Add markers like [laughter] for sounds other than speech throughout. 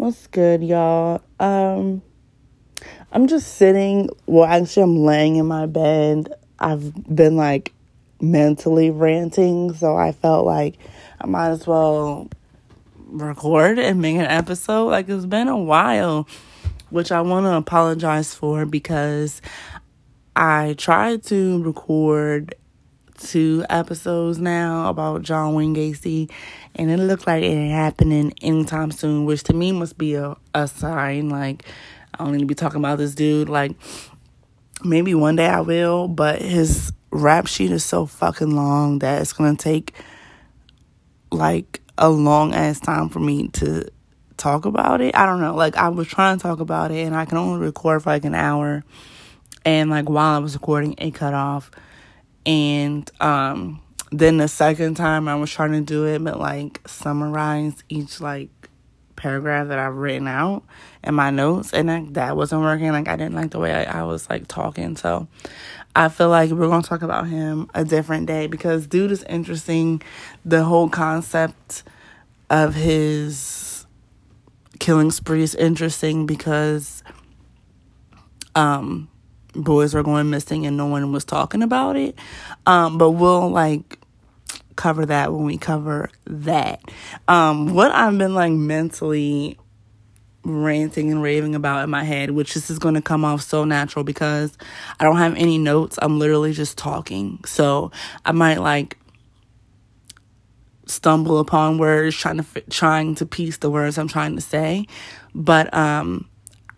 What's good, y'all? Um, I'm just sitting. Well, actually, I'm laying in my bed. I've been like mentally ranting, so I felt like I might as well record and make an episode. Like, it's been a while, which I want to apologize for because I tried to record two episodes now about John Wayne Gacy, and it looked like it ain't happening anytime soon, which to me must be a, a sign. Like, I don't need to be talking about this dude. Like, maybe one day I will, but his rap sheet is so fucking long that it's gonna take like a long ass time for me to talk about it. I don't know. Like, I was trying to talk about it, and I can only record for like an hour. And like while I was recording, it cut off and um then the second time I was trying to do it but like summarize each like paragraph that I've written out in my notes and like that wasn't working. Like I didn't like the way I, I was like talking. So I feel like we're gonna talk about him a different day because dude is interesting. The whole concept of his killing spree is interesting because um boys were going missing and no one was talking about it. Um, but we'll like cover that when we cover that. Um, what I've been like mentally ranting and raving about in my head, which this is going to come off so natural because I don't have any notes. I'm literally just talking. So I might like stumble upon words trying to trying to piece the words I'm trying to say. But um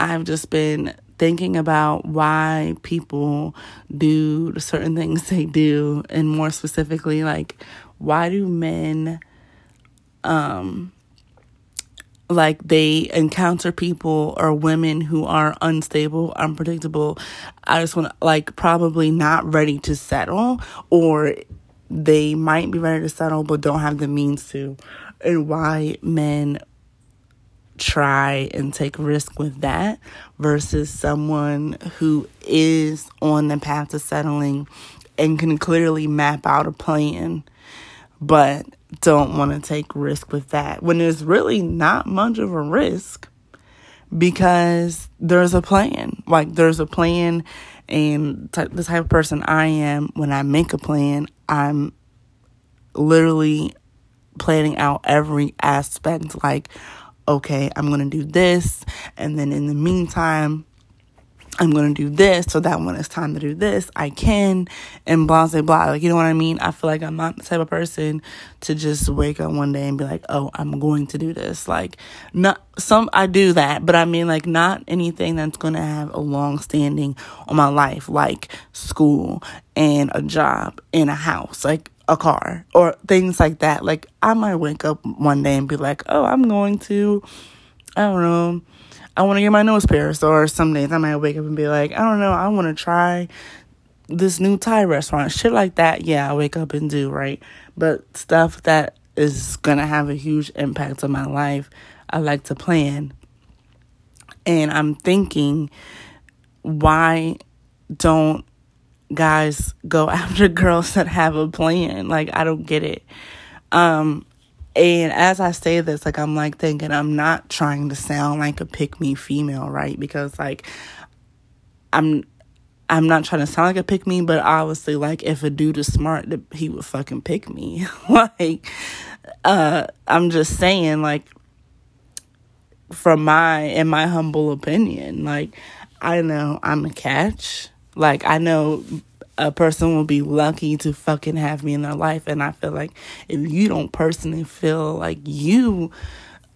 I've just been thinking about why people do certain things they do and more specifically like why do men um like they encounter people or women who are unstable, unpredictable. I just want to like probably not ready to settle or they might be ready to settle but don't have the means to. And why men try and take risk with that versus someone who is on the path to settling and can clearly map out a plan but don't want to take risk with that when there's really not much of a risk because there's a plan like there's a plan and t- the type of person I am when I make a plan I'm literally planning out every aspect like okay, I'm going to do this. And then in the meantime, I'm going to do this so that when it's time to do this, I can, and blah, blah, blah. Like, you know what I mean? I feel like I'm not the type of person to just wake up one day and be like, oh, I'm going to do this. Like, not some, I do that, but I mean, like, not anything that's going to have a long standing on my life, like school and a job and a house. Like, a car or things like that. Like I might wake up one day and be like, "Oh, I'm going to I don't know, I want to get my nose pierced." Or some days I might wake up and be like, "I don't know, I want to try this new Thai restaurant." Shit like that. Yeah, I wake up and do, right? But stuff that is to have a huge impact on my life, I like to plan. And I'm thinking why don't guys go [laughs] after girls that have a plan. Like I don't get it. Um and as I say this, like I'm like thinking I'm not trying to sound like a pick me female, right? Because like I'm I'm not trying to sound like a pick me, but obviously like if a dude is smart, he would fucking pick me. [laughs] like uh I'm just saying like from my in my humble opinion, like I know I'm a catch like I know a person will be lucky to fucking have me in their life and I feel like if you don't personally feel like you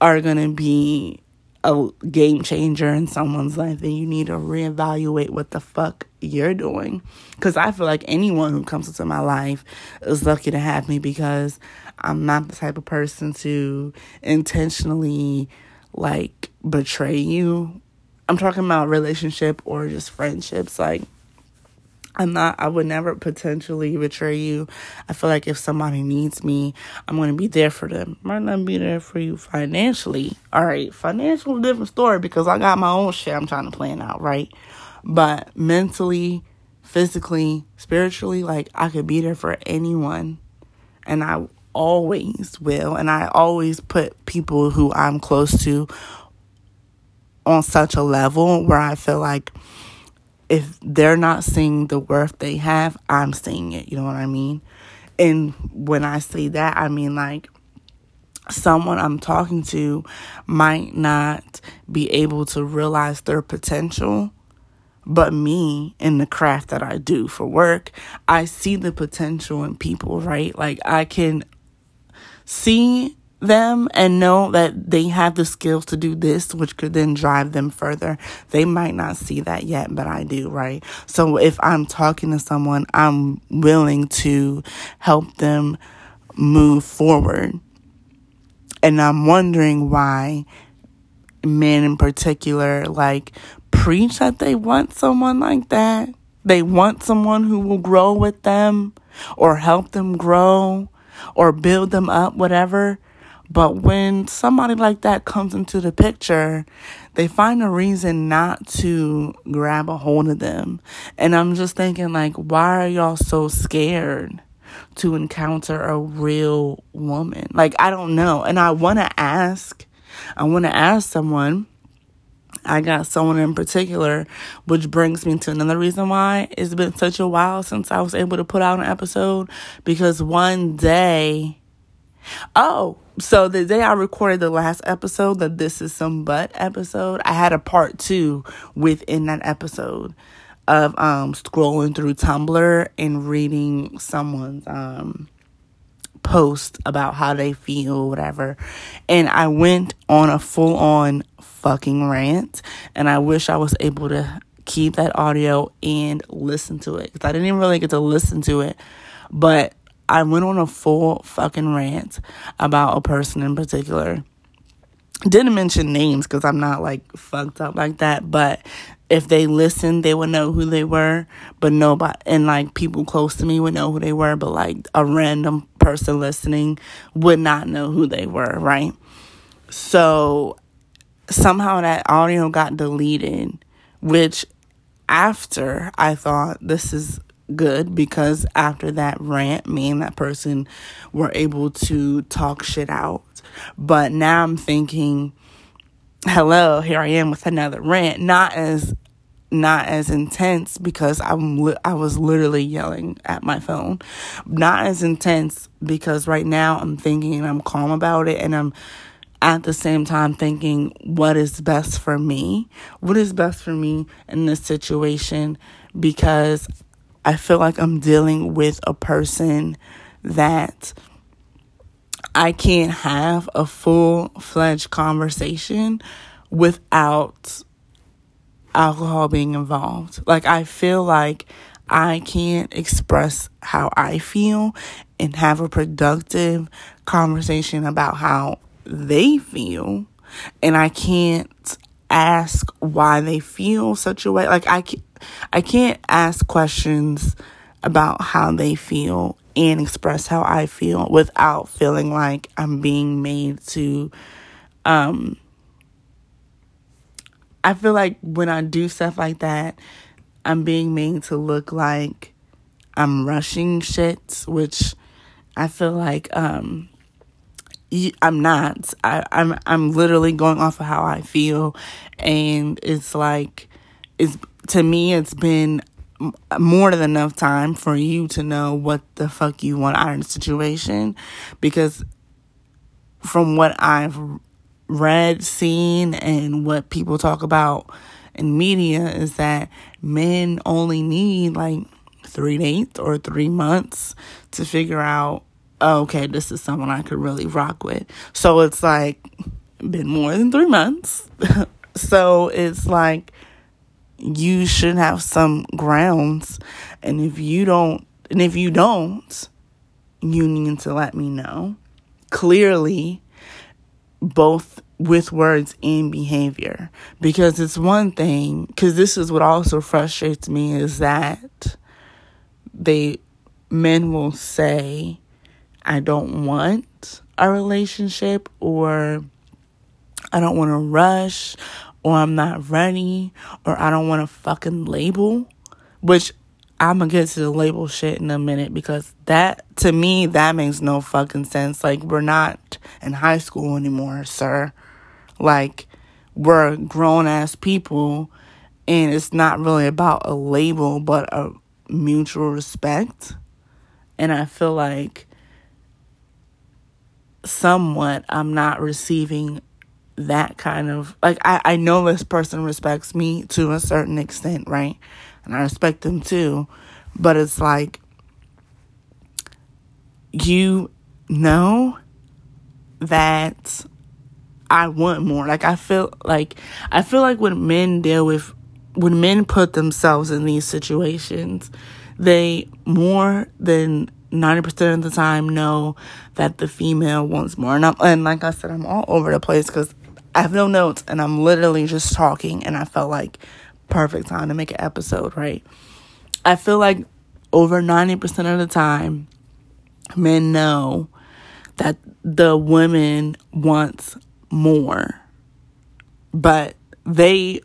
are going to be a game changer in someone's life then you need to reevaluate what the fuck you're doing cuz I feel like anyone who comes into my life is lucky to have me because I'm not the type of person to intentionally like betray you. I'm talking about relationship or just friendships like I'm not, I would never potentially betray you. I feel like if somebody needs me, I'm going to be there for them. Might not be there for you financially. All right, financial, different story because I got my own shit I'm trying to plan out, right? But mentally, physically, spiritually, like I could be there for anyone. And I always will. And I always put people who I'm close to on such a level where I feel like if they're not seeing the worth they have, I'm seeing it. You know what I mean? And when I say that, I mean like someone I'm talking to might not be able to realize their potential. But me in the craft that I do for work, I see the potential in people, right? Like I can see them and know that they have the skills to do this, which could then drive them further. They might not see that yet, but I do, right? So if I'm talking to someone, I'm willing to help them move forward. And I'm wondering why men in particular like preach that they want someone like that. They want someone who will grow with them or help them grow or build them up, whatever. But when somebody like that comes into the picture, they find a reason not to grab a hold of them. And I'm just thinking, like, why are y'all so scared to encounter a real woman? Like, I don't know. And I want to ask, I want to ask someone. I got someone in particular, which brings me to another reason why it's been such a while since I was able to put out an episode. Because one day, oh, so the day I recorded the last episode, that this is some butt episode, I had a part two within that episode of um scrolling through Tumblr and reading someone's um post about how they feel, whatever. And I went on a full on fucking rant, and I wish I was able to keep that audio and listen to it because I didn't even really get to listen to it, but I went on a full fucking rant about a person in particular. Didn't mention names because I'm not like fucked up like that, but if they listened, they would know who they were, but nobody, and like people close to me would know who they were, but like a random person listening would not know who they were, right? So somehow that audio got deleted, which after I thought this is good because after that rant, me and that person were able to talk shit out. But now I'm thinking, hello, here I am with another rant, not as not as intense because I'm li- I was literally yelling at my phone. Not as intense because right now I'm thinking and I'm calm about it and I'm at the same time thinking what is best for me? What is best for me in this situation because I feel like I'm dealing with a person that I can't have a full fledged conversation without alcohol being involved. Like, I feel like I can't express how I feel and have a productive conversation about how they feel. And I can't ask why they feel such a way. Like, I, I can't ask questions about how they feel and express how I feel without feeling like I'm being made to um I feel like when I do stuff like that, I'm being made to look like I'm rushing shit, which I feel like um I'm not. I, I'm I'm literally going off of how I feel, and it's like it's to me, it's been more than enough time for you to know what the fuck you want out of the situation. Because from what I've read, seen, and what people talk about in media, is that men only need like three dates or three months to figure out, okay, this is someone I could really rock with. So it's like been more than three months. [laughs] so it's like you should have some grounds. And if you don't, and if you don't, you need to let me know clearly, both with words and behavior. Because it's one thing, because this is what also frustrates me is that they, men will say, I don't want a relationship or I don't want to rush or I'm not ready or I don't want to fucking label, which I'm gonna get to the label shit in a minute because that to me that makes no fucking sense. Like we're not in high school anymore, sir. Like we're grown ass people and it's not really about a label but a mutual respect. And I feel like somewhat I'm not receiving that kind of like I, I know this person respects me to a certain extent, right? And I respect them too. But it's like you know that I want more. Like I feel like I feel like when men deal with when men put themselves in these situations, they more than 90% of the time know that the female wants more. And, I'm, and like I said, I'm all over the place because I have no notes and I'm literally just talking. And I felt like perfect time to make an episode, right? I feel like over 90% of the time, men know that the woman wants more. But they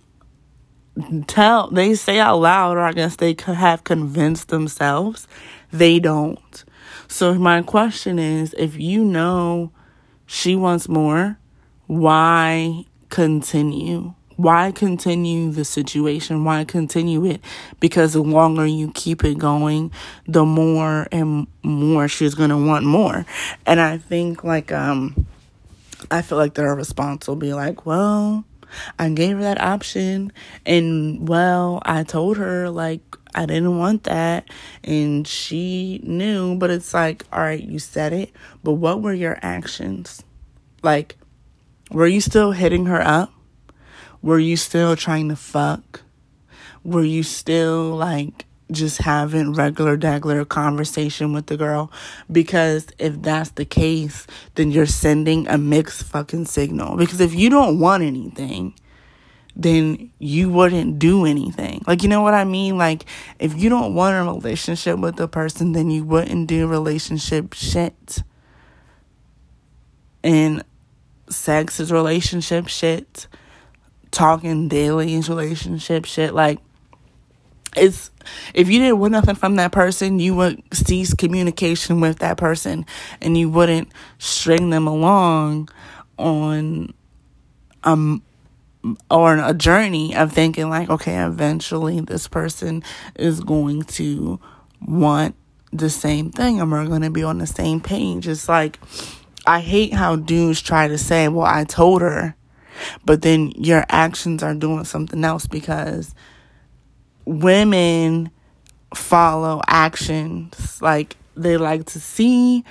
tell, they say out loud, or I guess they have convinced themselves they don't. So my question is if you know she wants more, why continue? Why continue the situation? Why continue it? Because the longer you keep it going, the more and more she's going to want more. And I think like um I feel like their response will be like, "Well, I gave her that option and well, I told her like I didn't want that and she knew, but it's like, all right, you said it, but what were your actions? Like were you still hitting her up? Were you still trying to fuck? Were you still like just having regular dagler conversation with the girl because if that's the case then you're sending a mixed fucking signal because if you don't want anything then you wouldn't do anything. Like, you know what I mean? Like, if you don't want a relationship with the person, then you wouldn't do relationship shit. And sex is relationship shit. Talking daily is relationship shit. Like, it's if you didn't want nothing from that person, you would cease communication with that person and you wouldn't string them along on um or a journey of thinking like okay eventually this person is going to want the same thing and we're going to be on the same page. It's like i hate how dudes try to say well i told her but then your actions are doing something else because women follow actions like they like to see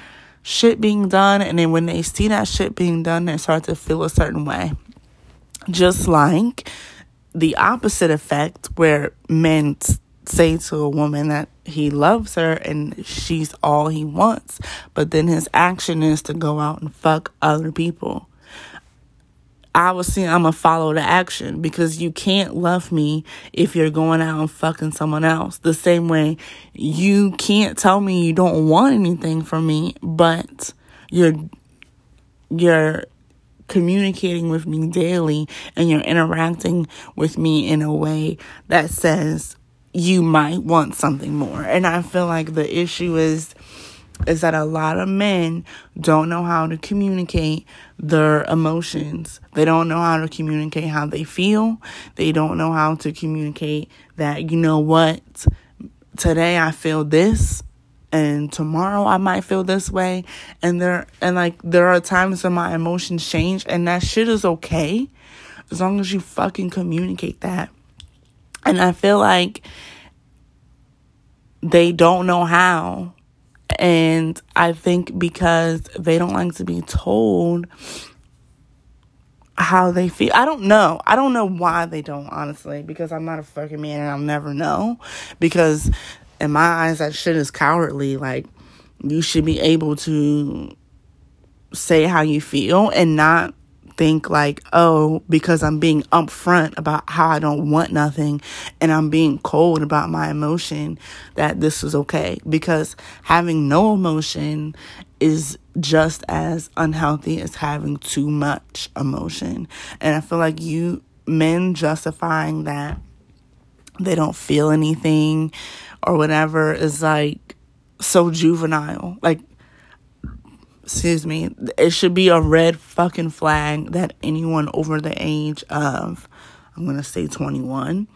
shit being done and then when they see that shit being done they start to feel a certain way just like the opposite effect, where men say to a woman that he loves her and she's all he wants, but then his action is to go out and fuck other people. I was saying I'm gonna follow the action because you can't love me if you're going out and fucking someone else. The same way you can't tell me you don't want anything from me, but you're you're communicating with me daily and you're interacting with me in a way that says you might want something more. And I feel like the issue is is that a lot of men don't know how to communicate their emotions. They don't know how to communicate how they feel. They don't know how to communicate that, you know what, today I feel this and tomorrow I might feel this way and there and like there are times when my emotions change and that shit is okay as long as you fucking communicate that. And I feel like they don't know how. And I think because they don't like to be told how they feel. I don't know. I don't know why they don't, honestly, because I'm not a fucking man and I'll never know. Because in my eyes, that shit is cowardly. Like, you should be able to say how you feel and not think like, oh, because I'm being upfront about how I don't want nothing and I'm being cold about my emotion, that this is okay. Because having no emotion is just as unhealthy as having too much emotion. And I feel like you men justifying that they don't feel anything or whatever is like so juvenile. Like excuse me, it should be a red fucking flag that anyone over the age of, I'm gonna say 21,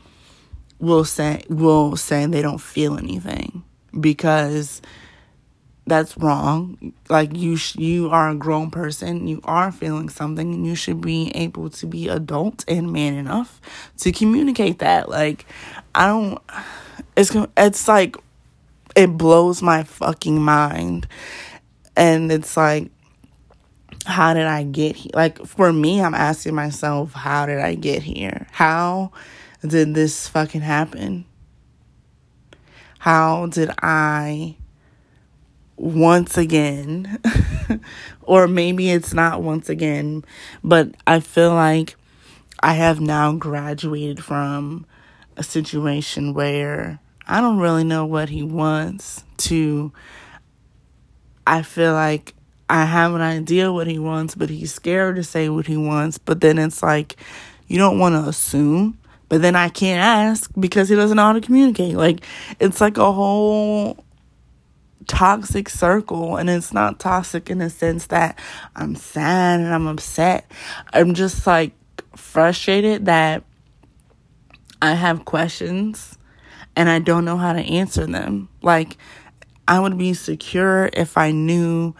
will say will say they don't feel anything because that's wrong. Like you, sh- you are a grown person. You are feeling something, and you should be able to be adult and man enough to communicate that. Like, I don't. It's it's like it blows my fucking mind and it's like, how did I get here? Like, for me, I'm asking myself, how did I get here? How did this fucking happen? How did I once again, [laughs] or maybe it's not once again, but I feel like I have now graduated from a situation where I don't really know what he wants to I feel like I have an idea what he wants, but he's scared to say what he wants. But then it's like, you don't want to assume, but then I can't ask because he doesn't know how to communicate. Like, it's like a whole toxic circle. And it's not toxic in the sense that I'm sad and I'm upset. I'm just like frustrated that I have questions and I don't know how to answer them. Like, I would be secure if I knew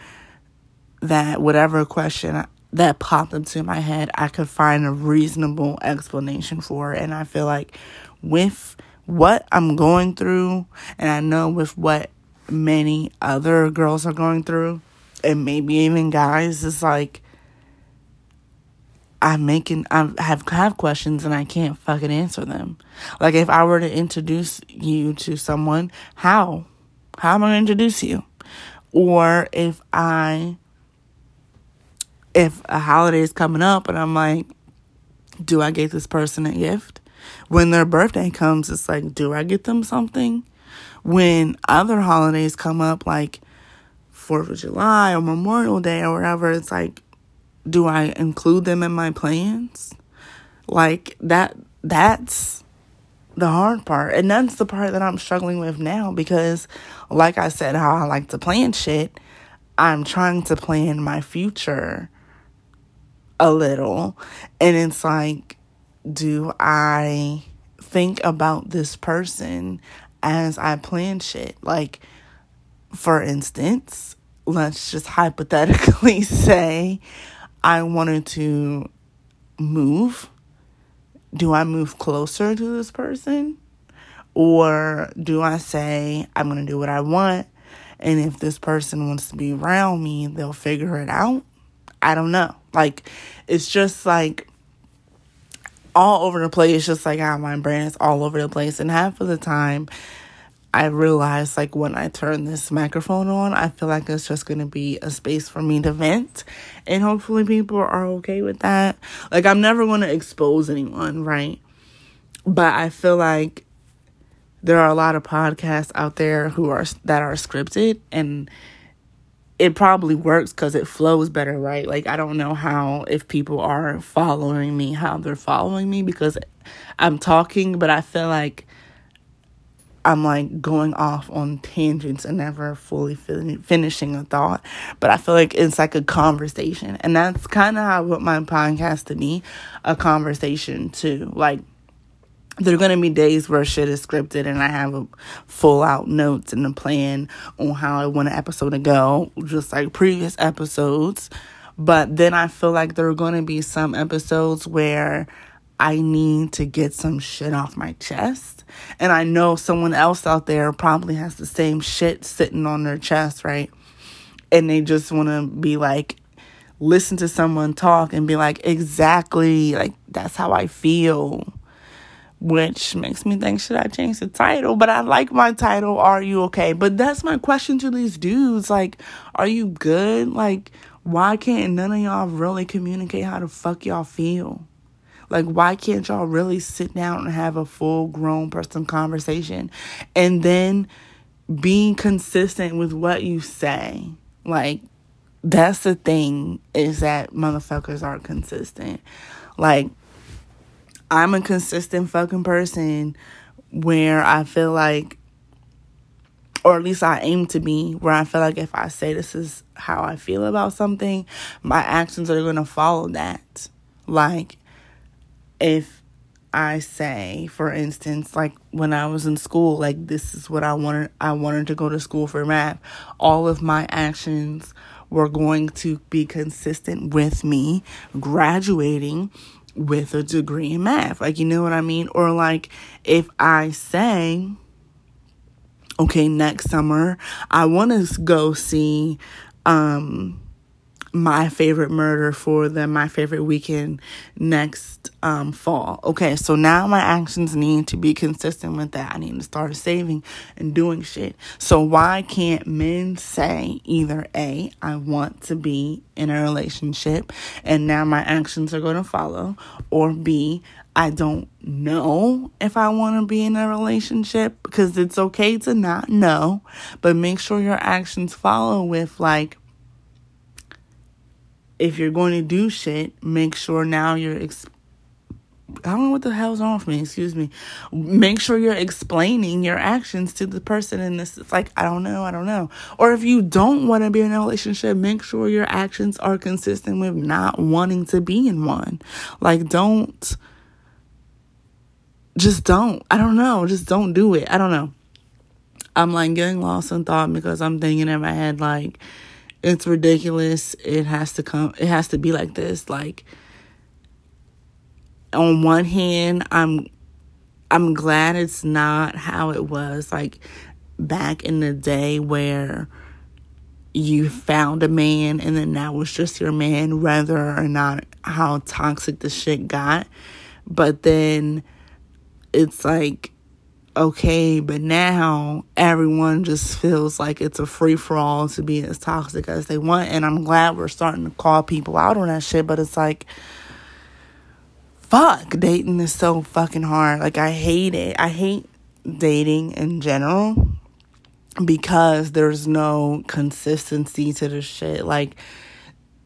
that whatever question that popped into my head, I could find a reasonable explanation for. And I feel like with what I'm going through, and I know with what many other girls are going through, and maybe even guys, it's like I'm making I have have questions and I can't fucking answer them. Like if I were to introduce you to someone, how? How am I going to introduce you? Or if I, if a holiday is coming up and I'm like, do I get this person a gift? When their birthday comes, it's like, do I get them something? When other holidays come up, like 4th of July or Memorial Day or whatever, it's like, do I include them in my plans? Like that, that's the hard part. And that's the part that I'm struggling with now because, like I said, how I like to plan shit, I'm trying to plan my future a little. And it's like, do I think about this person as I plan shit? Like, for instance, let's just hypothetically [laughs] say I wanted to move do I move closer to this person? Or do I say, I'm going to do what I want? And if this person wants to be around me, they'll figure it out. I don't know. Like, it's just like all over the place, just like how my brain is all over the place. And half of the time, I realize like when I turn this microphone on, I feel like it's just gonna be a space for me to vent. And hopefully people are okay with that. Like I'm never gonna expose anyone, right? But I feel like there are a lot of podcasts out there who are that are scripted and it probably works because it flows better, right? Like, I don't know how, if people are following me, how they're following me because I'm talking, but I feel like I'm like going off on tangents and never fully fin- finishing a thought. But I feel like it's like a conversation. And that's kind of how I want my podcast to be a conversation too. Like, there are going to be days where shit is scripted and I have a full out notes and a plan on how I want an episode to go, just like previous episodes. But then I feel like there are going to be some episodes where I need to get some shit off my chest. And I know someone else out there probably has the same shit sitting on their chest, right? And they just want to be like, listen to someone talk and be like, exactly, like, that's how I feel. Which makes me think, should I change the title? But I like my title, Are You Okay? But that's my question to these dudes. Like, are you good? Like, why can't none of y'all really communicate how the fuck y'all feel? Like, why can't y'all really sit down and have a full grown person conversation and then being consistent with what you say? Like, that's the thing is that motherfuckers aren't consistent. Like, I'm a consistent fucking person where I feel like or at least I aim to be, where I feel like if I say this is how I feel about something, my actions are going to follow that. Like, if I say, for instance, like when I was in school, like this is what I wanted, I wanted to go to school for math, all of my actions were going to be consistent with me graduating with a degree in math. Like, you know what I mean? Or like if I say, okay, next summer, I want to go see um my favorite murder for the my favorite weekend next um, fall. Okay, so now my actions need to be consistent with that. I need to start saving and doing shit. So why can't men say either A, I want to be in a relationship and now my actions are going to follow, or B, I don't know if I want to be in a relationship because it's okay to not know, but make sure your actions follow with like if you're going to do shit, make sure now you're. Exp- I don't know what the hell's wrong with me. Excuse me. Make sure you're explaining your actions to the person in this. It's like I don't know, I don't know. Or if you don't want to be in a relationship, make sure your actions are consistent with not wanting to be in one. Like don't. Just don't. I don't know. Just don't do it. I don't know. I'm like getting lost in thought because I'm thinking in my head like it's ridiculous. It has to come it has to be like this. Like on one hand, I'm I'm glad it's not how it was like back in the day where you found a man and then that was just your man, whether or not how toxic the shit got. But then it's like okay, but now everyone just feels like it's a free for all to be as toxic as they want. And I'm glad we're starting to call people out on that shit, but it's like, fuck, dating is so fucking hard. Like, I hate it. I hate dating in general because there's no consistency to the shit. Like,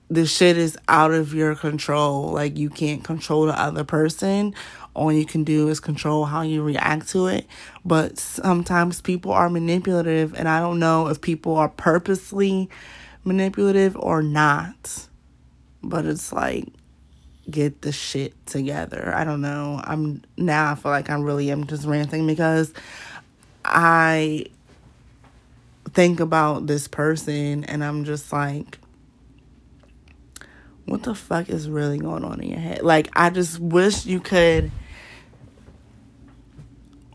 the shit is out of your control. Like, you can't control the other person all you can do is control how you react to it. But sometimes people are manipulative, and I don't know if people are purposely manipulative or not. But it's like, get the shit together. I don't know. I'm now I feel like I really am just ranting because I think about this person and I'm just like what the fuck is really going on in your head? Like I just wish you could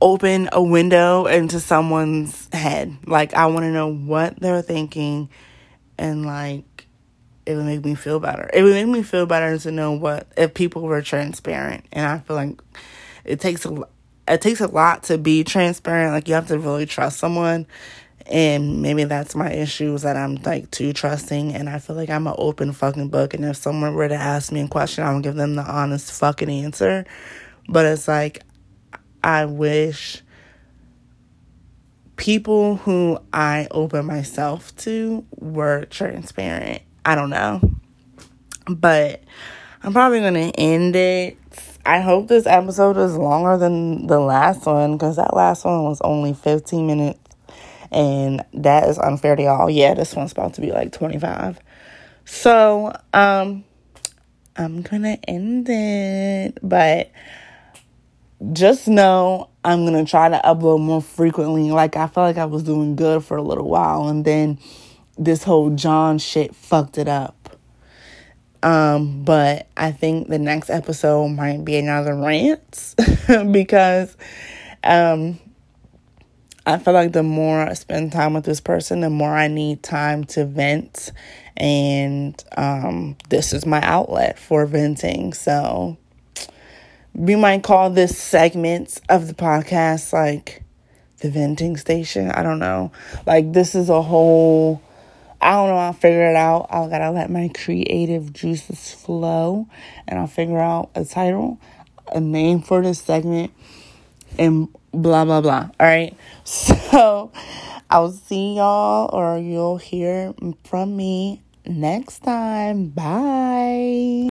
open a window into someone's head. Like, I want to know what they're thinking, and like, it would make me feel better. It would make me feel better to know what if people were transparent. And I feel like it takes a it takes a lot to be transparent. Like, you have to really trust someone. And maybe that's my issue is that I'm like too trusting and I feel like I'm an open fucking book. And if someone were to ask me a question, I would give them the honest fucking answer. But it's like I wish people who I open myself to were transparent. I don't know. But I'm probably going to end it. I hope this episode is longer than the last one because that last one was only 15 minutes. And that is unfair to y'all. Yeah, this one's about to be like 25. So, um, I'm gonna end it. But just know I'm gonna try to upload more frequently. Like I felt like I was doing good for a little while, and then this whole John shit fucked it up. Um, but I think the next episode might be another rant [laughs] because um I feel like the more I spend time with this person, the more I need time to vent. And um, this is my outlet for venting. So we might call this segment of the podcast like the venting station. I don't know. Like this is a whole I don't know, I'll figure it out. I gotta let my creative juices flow and I'll figure out a title, a name for this segment, and blah blah blah. Alright. [laughs] So I'll see y'all or you'll hear from me next time. Bye.